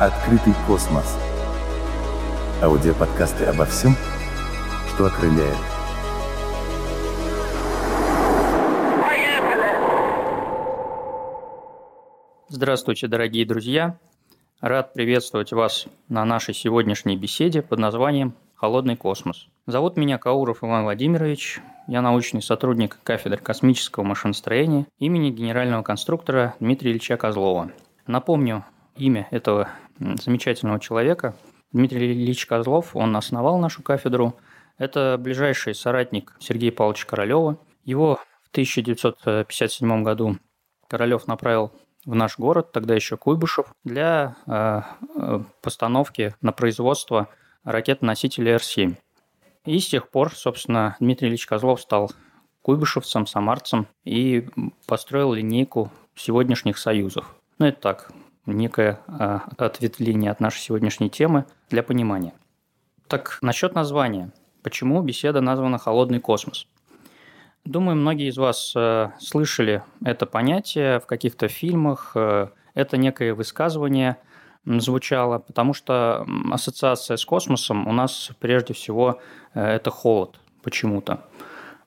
Открытый космос. Аудиоподкасты обо всем, что окрыляет. Здравствуйте, дорогие друзья! Рад приветствовать вас на нашей сегодняшней беседе под названием «Холодный космос». Зовут меня Кауров Иван Владимирович, я научный сотрудник кафедры космического машиностроения имени генерального конструктора Дмитрия Ильича Козлова. Напомню, имя этого замечательного человека. Дмитрий Ильич Козлов, он основал нашу кафедру. Это ближайший соратник Сергея Павловича Королева. Его в 1957 году Королев направил в наш город, тогда еще Куйбышев, для э, э, постановки на производство ракет-носителя Р-7. И с тех пор, собственно, Дмитрий Ильич Козлов стал куйбышевцем, самарцем и построил линейку сегодняшних союзов. Ну, это так, некое а, ответвление от нашей сегодняшней темы для понимания. Так, насчет названия. Почему беседа названа «Холодный космос»? Думаю, многие из вас э, слышали это понятие в каких-то фильмах. Э, это некое высказывание звучало, потому что ассоциация с космосом у нас прежде всего э, это холод почему-то.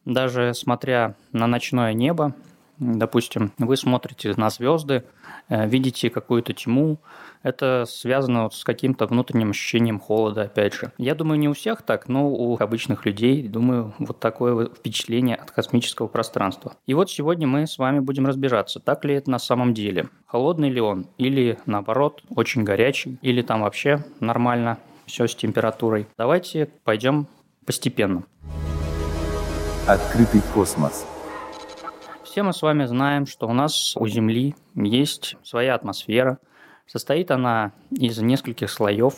Даже смотря на ночное небо, Допустим, вы смотрите на звезды, э, видите какую-то тьму. Это связано вот с каким-то внутренним ощущением холода, опять же. Я думаю, не у всех так, но у обычных людей, думаю, вот такое впечатление от космического пространства. И вот сегодня мы с вами будем разбираться, так ли это на самом деле. Холодный ли он, или наоборот, очень горячий, или там вообще нормально все с температурой. Давайте пойдем постепенно. Открытый космос. Все мы с вами знаем, что у нас у Земли есть своя атмосфера. Состоит она из нескольких слоев.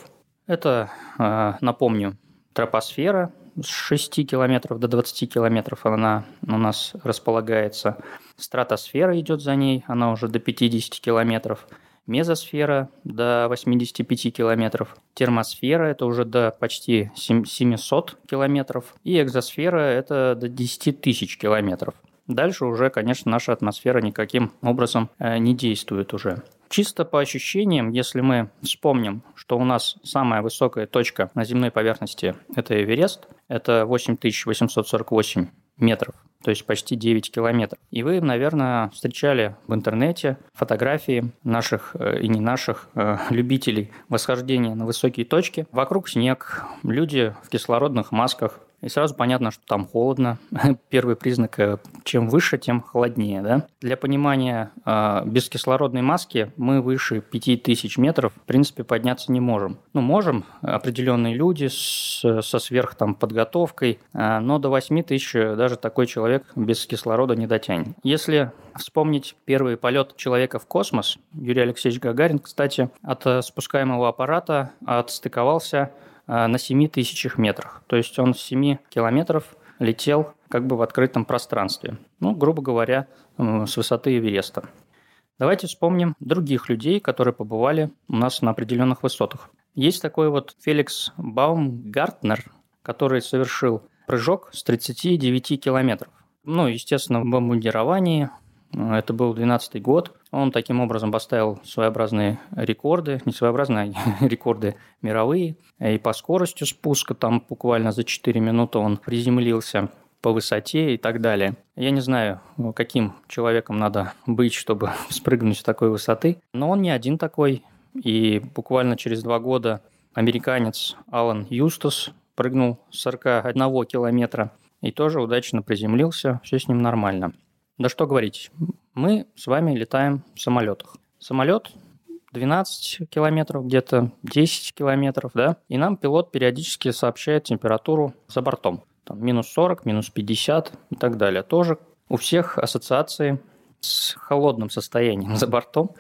Это, э, напомню, тропосфера с 6 километров до 20 километров она у нас располагается. Стратосфера идет за ней, она уже до 50 километров. Мезосфера до 85 километров. Термосфера – это уже до почти 700 километров. И экзосфера – это до 10 тысяч километров. Дальше уже, конечно, наша атмосфера никаким образом э, не действует уже. Чисто по ощущениям, если мы вспомним, что у нас самая высокая точка на земной поверхности – это Эверест, это 8848 метров, то есть почти 9 километров. И вы, наверное, встречали в интернете фотографии наших э, и не наших э, любителей восхождения на высокие точки. Вокруг снег, люди в кислородных масках, и сразу понятно, что там холодно. Первый признак, э, чем выше, тем холоднее. Да? Для понимания, э, без кислородной маски мы выше 5000 метров, в принципе, подняться не можем. Ну, можем, определенные люди с, со сверх там, подготовкой, э, но до 8000 даже такой человек без кислорода не дотянет. Если вспомнить первый полет человека в космос, Юрий Алексеевич Гагарин, кстати, от спускаемого аппарата отстыковался на 7 тысячах метрах. То есть он с 7 километров летел как бы в открытом пространстве. Ну, грубо говоря, с высоты Эвереста. Давайте вспомним других людей, которые побывали у нас на определенных высотах. Есть такой вот Феликс Баумгартнер, который совершил прыжок с 39 километров. Ну, естественно, в бомбардировании это был 12 год. Он таким образом поставил своеобразные рекорды, не своеобразные, а рекорды мировые. И по скорости спуска, там буквально за 4 минуты он приземлился по высоте и так далее. Я не знаю, каким человеком надо быть, чтобы спрыгнуть с такой высоты, но он не один такой. И буквально через два года американец Алан Юстас прыгнул с 41 километра и тоже удачно приземлился, все с ним нормально. Да что говорить, мы с вами летаем в самолетах. Самолет 12 километров, где-то 10 километров, да, и нам пилот периодически сообщает температуру за бортом. Там минус 40, минус 50 и так далее. Тоже у всех ассоциации с холодным состоянием за бортом.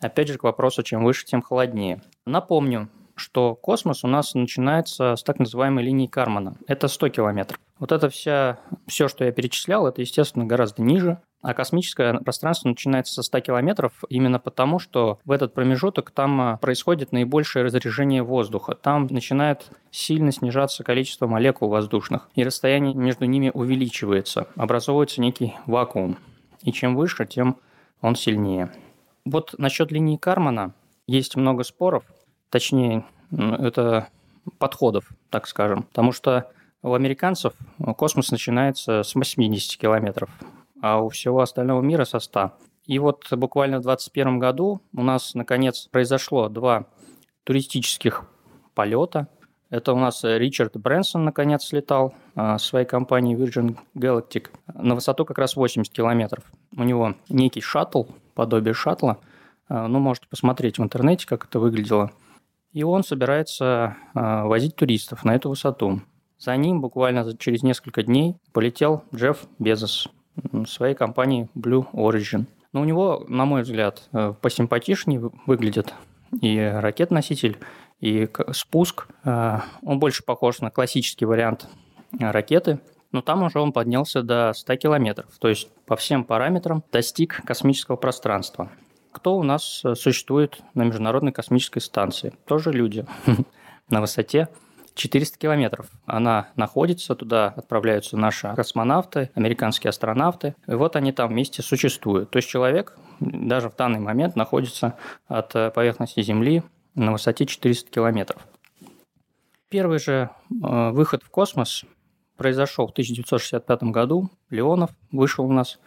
Опять же, к вопросу, чем выше, тем холоднее. Напомню, что космос у нас начинается с так называемой линии Кармана. Это 100 километров. Вот это вся, все, что я перечислял, это, естественно, гораздо ниже. А космическое пространство начинается со 100 километров именно потому, что в этот промежуток там а, происходит наибольшее разрежение воздуха. Там начинает сильно снижаться количество молекул воздушных, и расстояние между ними увеличивается. Образовывается некий вакуум. И чем выше, тем он сильнее. Вот насчет линии Кармана есть много споров. точнее, это подходов, так скажем. Потому что у американцев космос начинается с 80 километров, а у всего остального мира со 100. И вот буквально в 2021 году у нас, наконец, произошло два туристических полета. Это у нас Ричард Брэнсон, наконец, слетал а, своей компанией Virgin Galactic на высоту как раз 80 километров. У него некий шаттл, подобие шаттла. А, ну, можете посмотреть в интернете, как это выглядело. И он собирается а, возить туристов на эту высоту. За ним буквально через несколько дней полетел Джефф Безос своей компании Blue Origin. Но у него, на мой взгляд, э, посимпатичнее выглядит и ракет-носитель, и спуск. Э, он больше похож на классический вариант э, ракеты, но там уже он поднялся до 100 километров, то есть по всем параметрам достиг космического пространства. Кто у нас существует на Международной космической станции? Тоже люди на высоте 400 километров. Она находится, туда отправляются наши космонавты, американские астронавты. И вот они там вместе существуют. То есть человек даже в данный момент находится от поверхности Земли на высоте 400 километров. Первый же э, выход в космос произошел в 1965 году. Леонов вышел у нас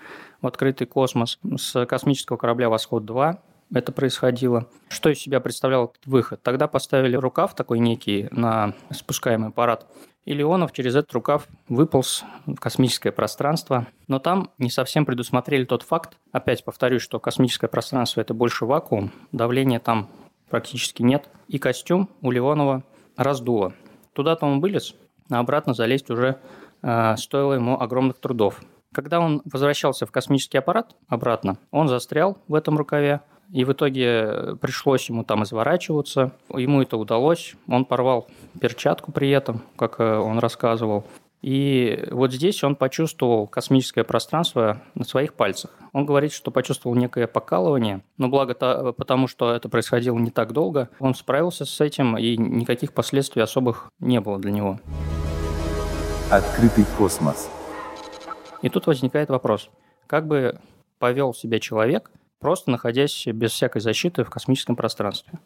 в открытый космос с космического корабля «Восход-2» это происходило. Что из себя представлял этот выход? Тогда поставили рукав такой некий на спускаемый аппарат, и Леонов через этот рукав выполз в космическое пространство. Но там не совсем предусмотрели тот факт, опять повторюсь, что космическое пространство – это больше вакуум, давления там практически нет, и костюм у Леонова раздуло. Туда-то он вылез, а обратно залезть уже э, стоило ему огромных трудов. Когда он возвращался в космический аппарат обратно, он застрял в этом рукаве, и в итоге пришлось ему там изворачиваться. Ему это удалось. Он порвал перчатку при этом, как э, он рассказывал. И вот здесь он почувствовал космическое пространство на своих пальцах. Он говорит, что почувствовал некое покалывание, но благо то, потому, что это происходило не так долго, он справился с этим, и никаких последствий особых не было для него. Открытый космос. И тут возникает вопрос, как бы повел себя человек, просто находясь без всякой защиты в космическом пространстве.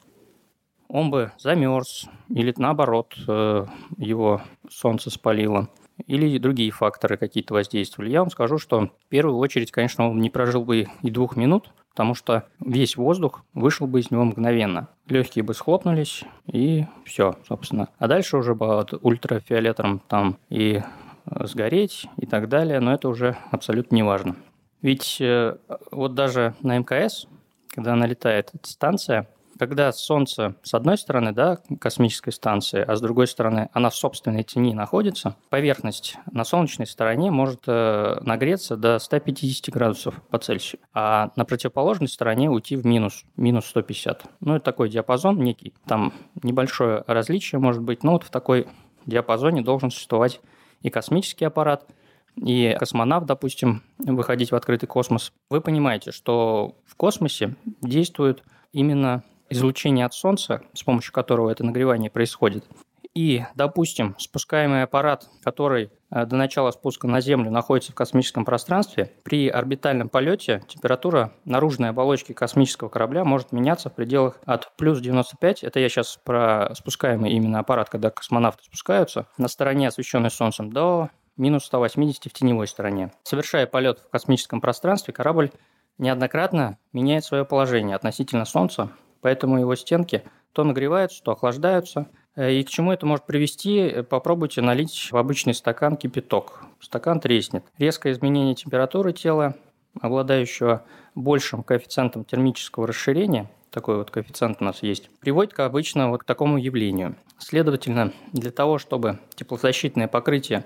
Он бы замерз, или наоборот, э, его солнце спалило, или другие факторы какие-то воздействовали. Я вам скажу, что в первую очередь, конечно, он не прожил бы и двух минут, потому что весь воздух вышел бы из него мгновенно. Легкие бы схлопнулись, и все, собственно. А дальше уже бы от ультрафиолетом там и э, сгореть и так далее, но это уже абсолютно не важно. Ведь э, вот даже на МКС, когда налетает эта станция, когда Солнце с одной стороны, да, космической станции, а с другой стороны она в собственной тени находится, поверхность на солнечной стороне может э, нагреться до 150 градусов по Цельсию, а на противоположной стороне уйти в минус, минус 150. Ну, это такой диапазон некий, там небольшое различие может быть, но вот в такой диапазоне должен существовать и космический аппарат – и космонавт, допустим, выходить в открытый космос, вы понимаете, что в космосе действует именно излучение от Солнца, с помощью которого это нагревание происходит. И, допустим, спускаемый аппарат, который э, до начала спуска на Землю находится в космическом пространстве, при орбитальном полете температура наружной оболочки космического корабля может меняться в пределах от плюс 95, это я сейчас про спускаемый именно аппарат, когда космонавты спускаются, на стороне, освещенной Солнцем, до минус 180 в теневой стороне. Совершая полет в космическом пространстве, корабль неоднократно меняет свое положение относительно Солнца, поэтому его стенки то нагреваются, то охлаждаются. Э, и к чему это может привести, попробуйте налить в обычный стакан кипяток. Стакан треснет. Резкое изменение температуры тела, обладающего большим коэффициентом термического расширения, такой вот коэффициент у нас есть, приводит к обычно вот к такому явлению. Следовательно, для того, чтобы теплозащитное покрытие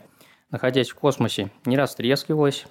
находясь в космосе, не растрескивалось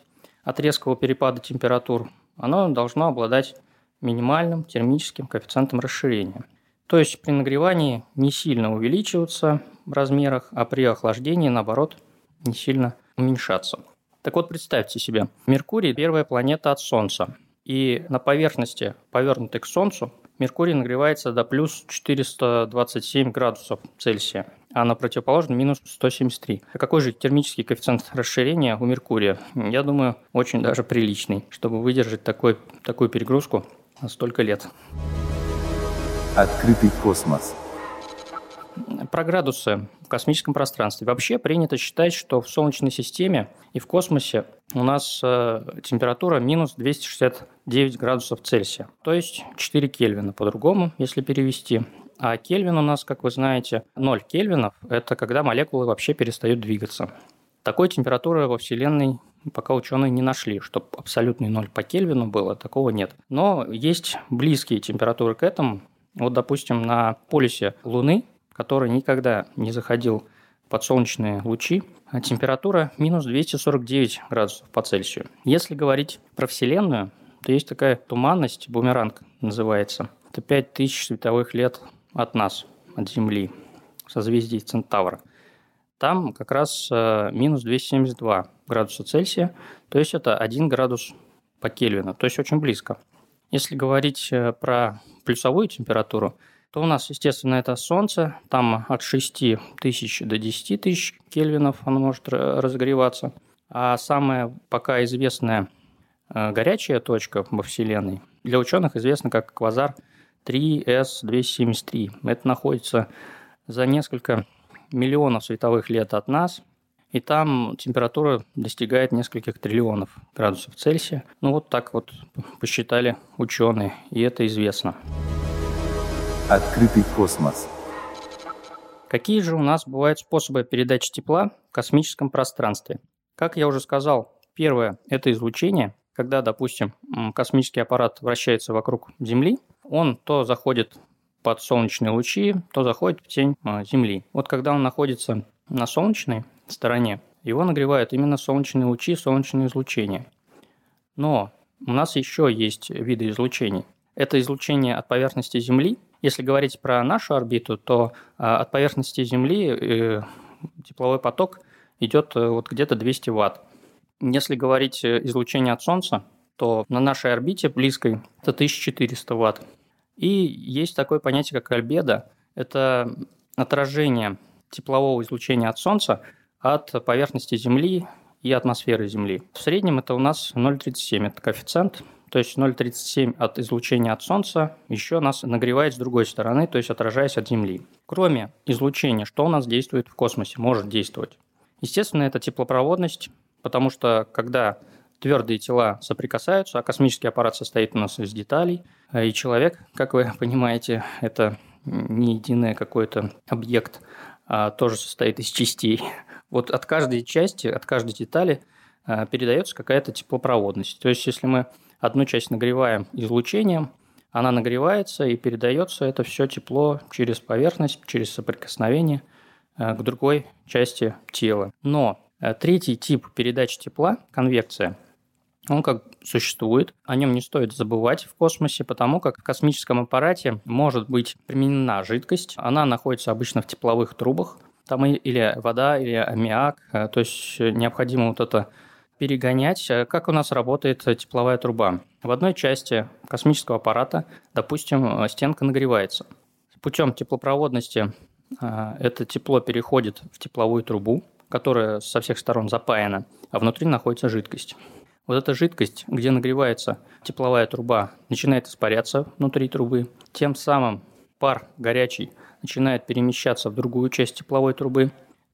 от резкого перепада температур, оно должно обладать минимальным термическим коэффициентом расширения. То есть при нагревании не сильно увеличиваться в размерах, а при охлаждении, наоборот, не сильно уменьшаться. Так вот, представьте себе, Меркурий – первая планета от Солнца. И на поверхности, повернутой к Солнцу, Меркурий нагревается до плюс 427 градусов Цельсия а на противоположном минус 173. А какой же термический коэффициент расширения у Меркурия? Я думаю, очень даже приличный, чтобы выдержать такой, такую перегрузку на столько лет. Открытый космос – Про градусы в космическом пространстве. Вообще принято считать, что в Солнечной системе и в космосе у нас э, температура минус 269 градусов Цельсия, то есть 4 Кельвина по-другому, если перевести. А Кельвин у нас, как вы знаете, 0 Кельвинов – это когда молекулы вообще перестают двигаться. Такой температуры во Вселенной пока ученые не нашли, чтобы абсолютный ноль по Кельвину было, такого нет. Но есть близкие температуры к этому. Вот, допустим, на полюсе Луны, который никогда не заходил под солнечные лучи, а температура минус 249 градусов по Цельсию. Если говорить про Вселенную, то есть такая туманность, бумеранг называется. Это 5000 световых лет от нас, от Земли, созвездие Центавра. Там как раз э, минус 272 градуса Цельсия, то есть это 1 градус по Кельвину, то есть очень близко. Если говорить э, про плюсовую температуру, то у нас, естественно, это Солнце, там от 6 тысяч до 10 тысяч кельвинов оно может разогреваться. А самая пока известная э, горячая точка во Вселенной для ученых известна как квазар 3S273. Это находится за несколько миллионов световых лет от нас, и там температура достигает нескольких триллионов градусов Цельсия. Ну вот так вот посчитали ученые, и это известно. Открытый космос. Какие же у нас бывают способы передачи тепла в космическом пространстве? Как я уже сказал, первое – это излучение. Когда, допустим, космический аппарат вращается вокруг Земли, он то заходит под солнечные лучи, то заходит в тень а, Земли. Вот когда он находится на солнечной стороне, его нагревают именно солнечные лучи, солнечное излучение. Но у нас еще есть виды излучений. Это излучение от поверхности Земли. Если говорить про нашу орбиту, то а, от поверхности Земли э, тепловой поток идет э, вот где-то 200 ватт. Если говорить э, излучение от Солнца, то на нашей орбите близкой это 1400 ватт. И есть такое понятие, как альбедо. Это отражение теплового излучения от Солнца от поверхности Земли и атмосферы Земли. В среднем это у нас 0,37, это коэффициент. То есть 0,37 от излучения от Солнца еще нас нагревает с другой стороны, то есть отражаясь от Земли. Кроме излучения, что у нас действует в космосе, может действовать? Естественно, это теплопроводность, потому что когда твердые тела соприкасаются, а космический аппарат состоит у нас из деталей, а и человек, как вы понимаете, это не единый какой-то объект, а тоже состоит из частей. Вот от каждой части, от каждой детали а, передается какая-то теплопроводность. То есть, если мы одну часть нагреваем излучением, она нагревается и передается это все тепло через поверхность, через соприкосновение а, к другой части тела. Но третий тип передачи тепла, конвекция, он как существует, о нем не стоит забывать в космосе, потому как в космическом аппарате может быть применена жидкость. Она находится обычно в тепловых трубах. Там или вода, или аммиак. Э, то есть необходимо вот это перегонять. Э, как у нас работает тепловая труба? В одной части космического аппарата, допустим, э, стенка нагревается. Путем теплопроводности это тепло переходит в тепловую трубу, которая со всех сторон запаяна, а внутри находится жидкость. Вот эта жидкость, где нагревается тепловая труба, начинает испаряться внутри трубы. Тем самым пар горячий начинает перемещаться в другую часть тепловой трубы.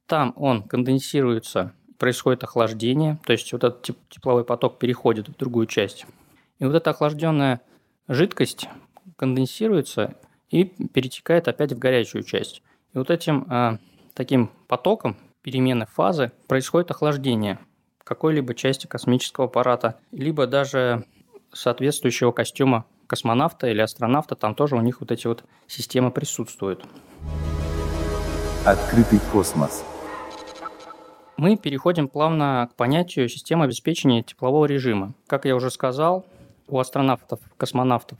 Там он конденсируется, происходит охлаждение, то есть вот этот тепловой поток переходит в другую часть. И вот эта охлажденная жидкость конденсируется и перетекает опять в горячую часть. И вот этим э, таким потоком перемены фазы происходит охлаждение какой-либо части космического аппарата, либо даже соответствующего костюма космонавта или астронавта, там тоже у них вот эти вот системы присутствуют. Открытый космос. Мы переходим плавно к понятию системы обеспечения теплового режима. Как я уже сказал, у астронавтов, космонавтов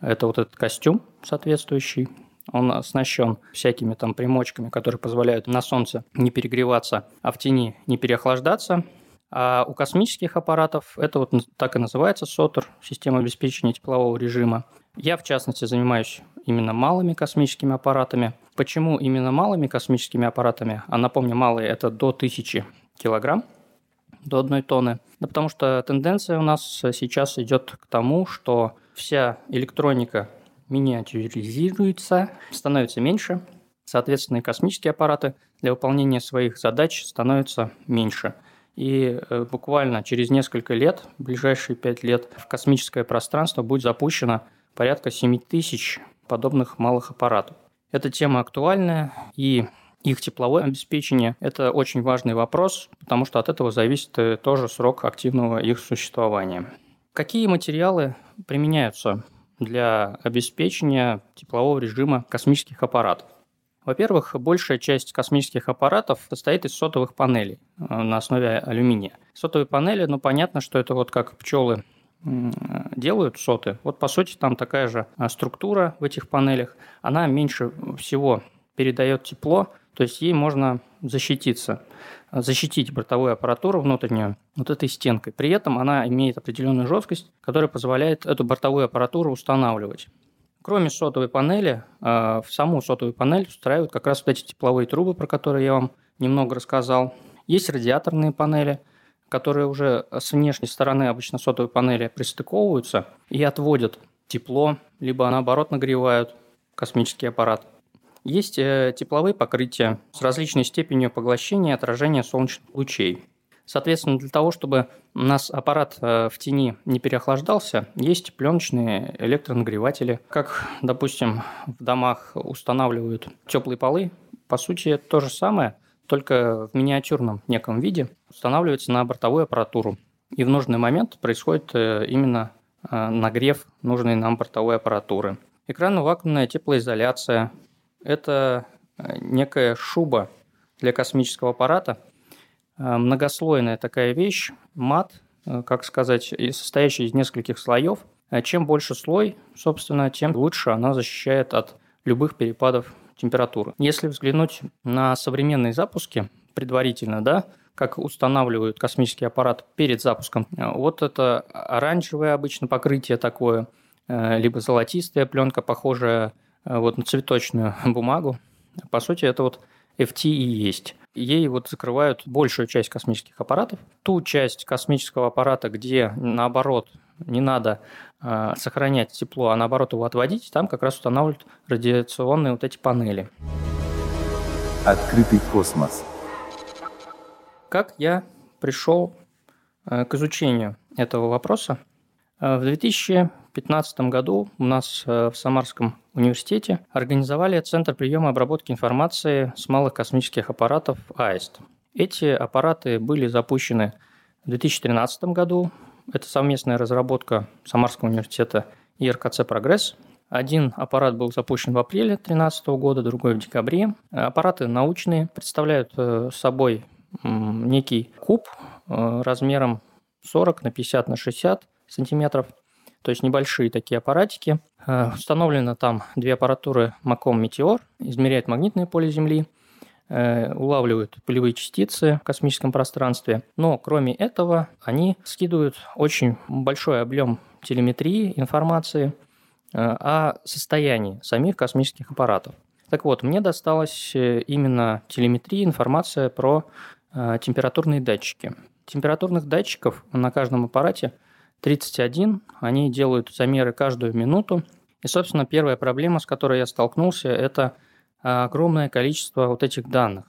это вот этот костюм соответствующий, он оснащен всякими там примочками, которые позволяют на солнце не перегреваться, а в тени не переохлаждаться. А у космических аппаратов это вот так и называется СОТР, система обеспечения теплового режима. Я, в частности, занимаюсь именно малыми космическими аппаратами. Почему именно малыми космическими аппаратами? А напомню, малые – это до 1000 килограмм, до одной тонны. Да потому что тенденция у нас сейчас идет к тому, что вся электроника миниатюризируется, становится меньше. Соответственно, и космические аппараты для выполнения своих задач становятся меньше. И э, буквально через несколько лет, ближайшие пять лет, в космическое пространство будет запущено порядка 7 тысяч подобных малых аппаратов. Эта тема актуальная, и их тепловое обеспечение – это очень важный вопрос, потому что от этого зависит э, тоже срок активного их существования. Какие материалы применяются для обеспечения теплового режима космических аппаратов? Во-первых, большая часть космических аппаратов состоит из сотовых панелей э, на основе алюминия. Сотовые панели, ну понятно, что это вот как пчелы делают соты. Вот по сути там такая же а, структура в этих панелях. Она меньше всего передает тепло, то есть ей можно защититься, защитить бортовую аппаратуру внутреннюю вот этой стенкой. При этом она имеет определенную жесткость, которая позволяет эту бортовую аппаратуру устанавливать. Кроме сотовой панели, а, в саму сотовую панель устраивают как раз вот эти тепловые трубы, про которые я вам немного рассказал. Есть радиаторные панели – которые уже с внешней стороны обычно сотовой панели пристыковываются и отводят тепло, либо наоборот нагревают космический аппарат. Есть э, тепловые покрытия с различной степенью поглощения и отражения солнечных лучей. Соответственно, для того, чтобы у нас аппарат э, в тени не переохлаждался, есть пленочные электронагреватели. Как, допустим, в домах устанавливают теплые полы, по сути, это то же самое, только в миниатюрном неком виде устанавливается на бортовую аппаратуру. И в нужный момент происходит э, именно э, нагрев нужной нам бортовой аппаратуры. Экранно-вакуумная теплоизоляция – это э, некая шуба для космического аппарата, многослойная такая вещь, мат, как сказать, состоящий из нескольких слоев. Чем больше слой, собственно, тем лучше она защищает от любых перепадов температуры. Если взглянуть на современные запуски предварительно, да, как устанавливают космический аппарат перед запуском, вот это оранжевое обычно покрытие такое, э, либо золотистая пленка, похожая э, вот на цветочную бумагу. По сути, это вот FT и есть. Ей вот закрывают большую часть космических аппаратов. Ту часть космического аппарата, где наоборот не надо э, сохранять тепло, а наоборот его отводить, там как раз устанавливают радиационные вот эти панели. Открытый космос. Как я пришел э, к изучению этого вопроса? Э, в 2015 году у нас э, в Самарском университете организовали Центр приема и обработки информации с малых космических аппаратов АИСТ. Эти аппараты были запущены в 2013 году это совместная разработка Самарского университета и РКЦ «Прогресс». Один аппарат был запущен в апреле 2013 года, другой в декабре. Аппараты научные, представляют э, собой некий куб э, размером 40 на 50 на 60 сантиметров, то есть небольшие такие аппаратики. Э, установлено там две аппаратуры Macom Meteor, измеряет магнитное поле Земли – улавливают пылевые частицы в космическом пространстве. Но кроме этого, они скидывают очень большой объем телеметрии, информации э, о состоянии самих космических аппаратов. Так вот, мне досталась э, именно телеметрия, информация про температурные датчики. Температурных датчиков на каждом аппарате 31, они делают замеры каждую минуту. И, собственно, первая проблема, с которой я столкнулся, это огромное количество вот этих данных,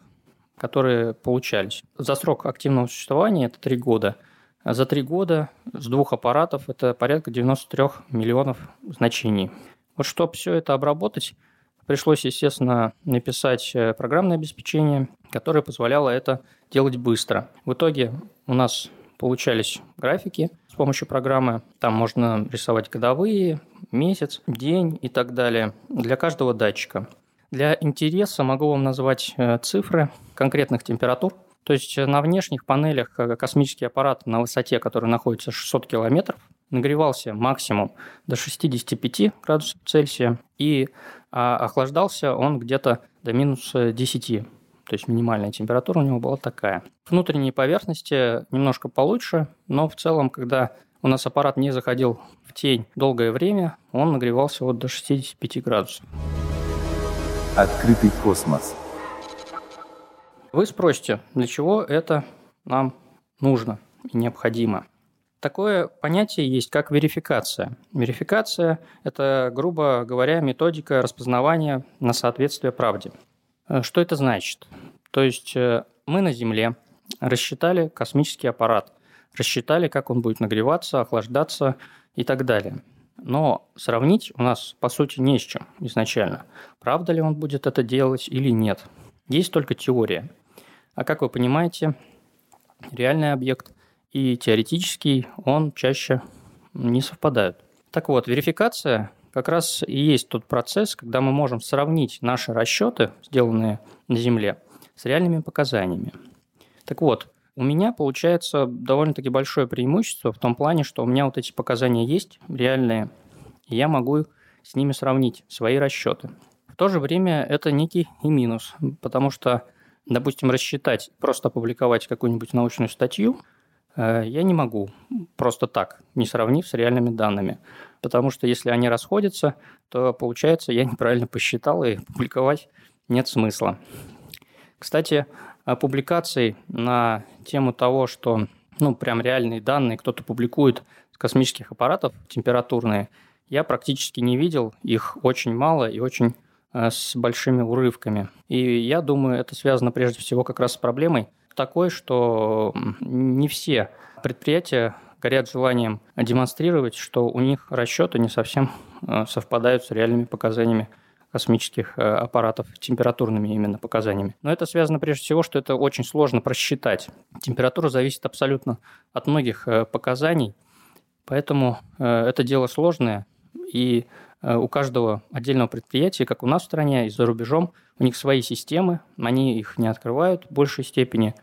которые получались. За срок активного существования это три года. А за три года с двух аппаратов это порядка 93 миллионов значений. Вот чтобы все это обработать, пришлось, естественно, написать э, программное обеспечение, которое позволяло это делать быстро. В итоге у нас получались графики с помощью программы. Там можно рисовать годовые, месяц, день и так далее для каждого датчика. Для интереса могу вам назвать э, цифры конкретных температур. То есть э, на внешних панелях э, космический аппарат на высоте, который находится 600 километров, нагревался максимум до 65 градусов Цельсия, и а, охлаждался он где-то до минус 10. То есть минимальная температура у него была такая. Внутренние поверхности немножко получше, но в целом, когда у нас аппарат не заходил в тень долгое время, он нагревался вот до 65 градусов. Открытый космос. Вы спросите, для чего это нам нужно и необходимо? Такое понятие есть, как верификация. Верификация – это, грубо говоря, методика распознавания на соответствие правде. Э, что это значит? То есть э, мы на Земле рассчитали космический аппарат, рассчитали, как он будет нагреваться, охлаждаться и так далее. Но сравнить у нас, по сути, не с чем изначально. Правда ли он будет это делать или нет. Есть только теория. А как вы понимаете, реальный объект и теоретический, он чаще не совпадают. Так вот, верификация как раз и есть тот процесс, когда мы можем сравнить наши расчеты, сделанные на Земле, с реальными показаниями. Так вот, у меня получается довольно-таки большое преимущество в том плане, что у меня вот эти показания есть, реальные, и я могу с ними сравнить свои расчеты. В то же время это некий и минус, потому что, допустим, рассчитать, просто опубликовать какую-нибудь научную статью э, я не могу просто так, не сравнив с реальными данными. Потому что если они расходятся, то получается, я неправильно посчитал, и публиковать нет смысла. Кстати, публикаций на тему того, что ну, прям реальные данные кто-то публикует с космических аппаратов температурные, я практически не видел, их очень мало и очень э, с большими урывками. И я думаю, это связано прежде всего как раз с проблемой такой, что не все предприятия горят желанием демонстрировать, что у них расчеты не совсем э, совпадают с реальными показаниями космических э, аппаратов температурными именно показаниями. Но это связано прежде всего, что это очень сложно просчитать. Температура зависит абсолютно от многих э, показаний, поэтому э, это дело сложное, и у каждого отдельного предприятия, как у нас в стране и за рубежом, у них свои системы, они их не открывают в большей степени,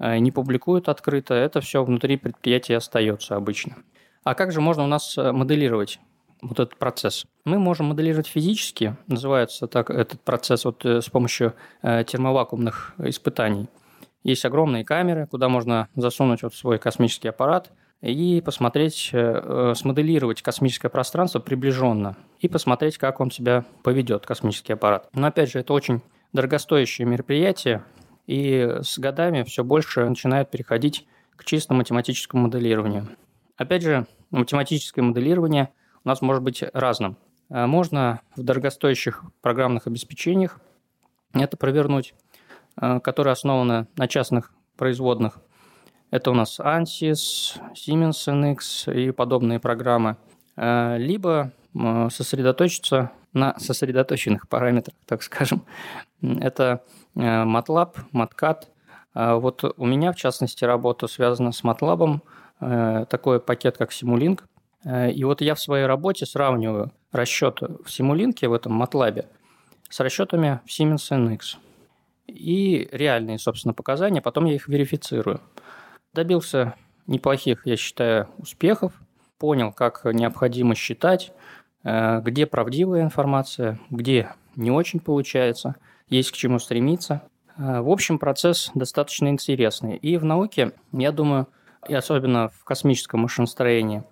не публикуют открыто, это все внутри предприятия остается обычно. А как же можно у нас моделировать вот этот процесс. Мы можем моделировать физически, называется так этот процесс вот э, с помощью э, термовакуумных испытаний. Есть огромные камеры, куда можно засунуть вот свой космический аппарат и посмотреть, э, смоделировать космическое пространство приближенно и посмотреть, как он себя поведет, космический аппарат. Но опять же, это очень дорогостоящее мероприятие, и с годами все больше начинает переходить к чисто математическому моделированию. Опять же, математическое моделирование у нас может быть разным. Э, можно в дорогостоящих программных обеспечениях это провернуть, э, которые основаны на частных производных. Это у нас ANSYS, Siemens NX и подобные программы. Э, либо сосредоточиться на сосредоточенных параметрах, так скажем. Это MATLAB, MATCAD. Вот у меня, в частности, работа связана с MATLAB, такой пакет, как Simulink. Э, и вот я в своей работе сравниваю расчеты в Simulink, в этом MATLAB, с расчетами в Siemens NX. И реальные, собственно, показания, потом я их верифицирую. Добился неплохих, я считаю, успехов, понял, как необходимо считать, э, где правдивая информация, где не очень получается, есть к чему стремиться. Э, в общем, процесс достаточно интересный. И в науке, я думаю, и особенно в космическом машиностроении –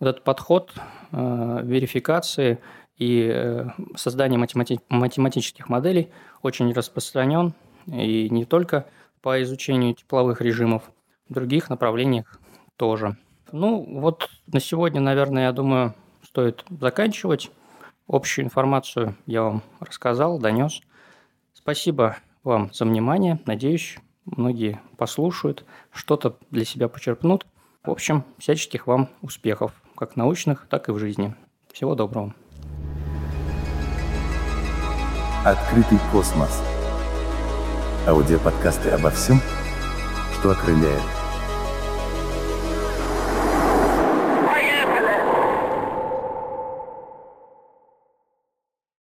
вот этот подход э, верификации и э, создания математи- математических моделей очень распространен и не только по изучению тепловых режимов, в других направлениях тоже. Ну, вот на сегодня, наверное, я думаю, стоит заканчивать. Общую информацию я вам рассказал, донес. Спасибо вам за внимание. Надеюсь, многие послушают, что-то для себя почерпнут. В общем, всяческих вам успехов как научных, так и в жизни. Всего доброго. Открытый космос. Аудиоподкасты обо всем, что окрыляет.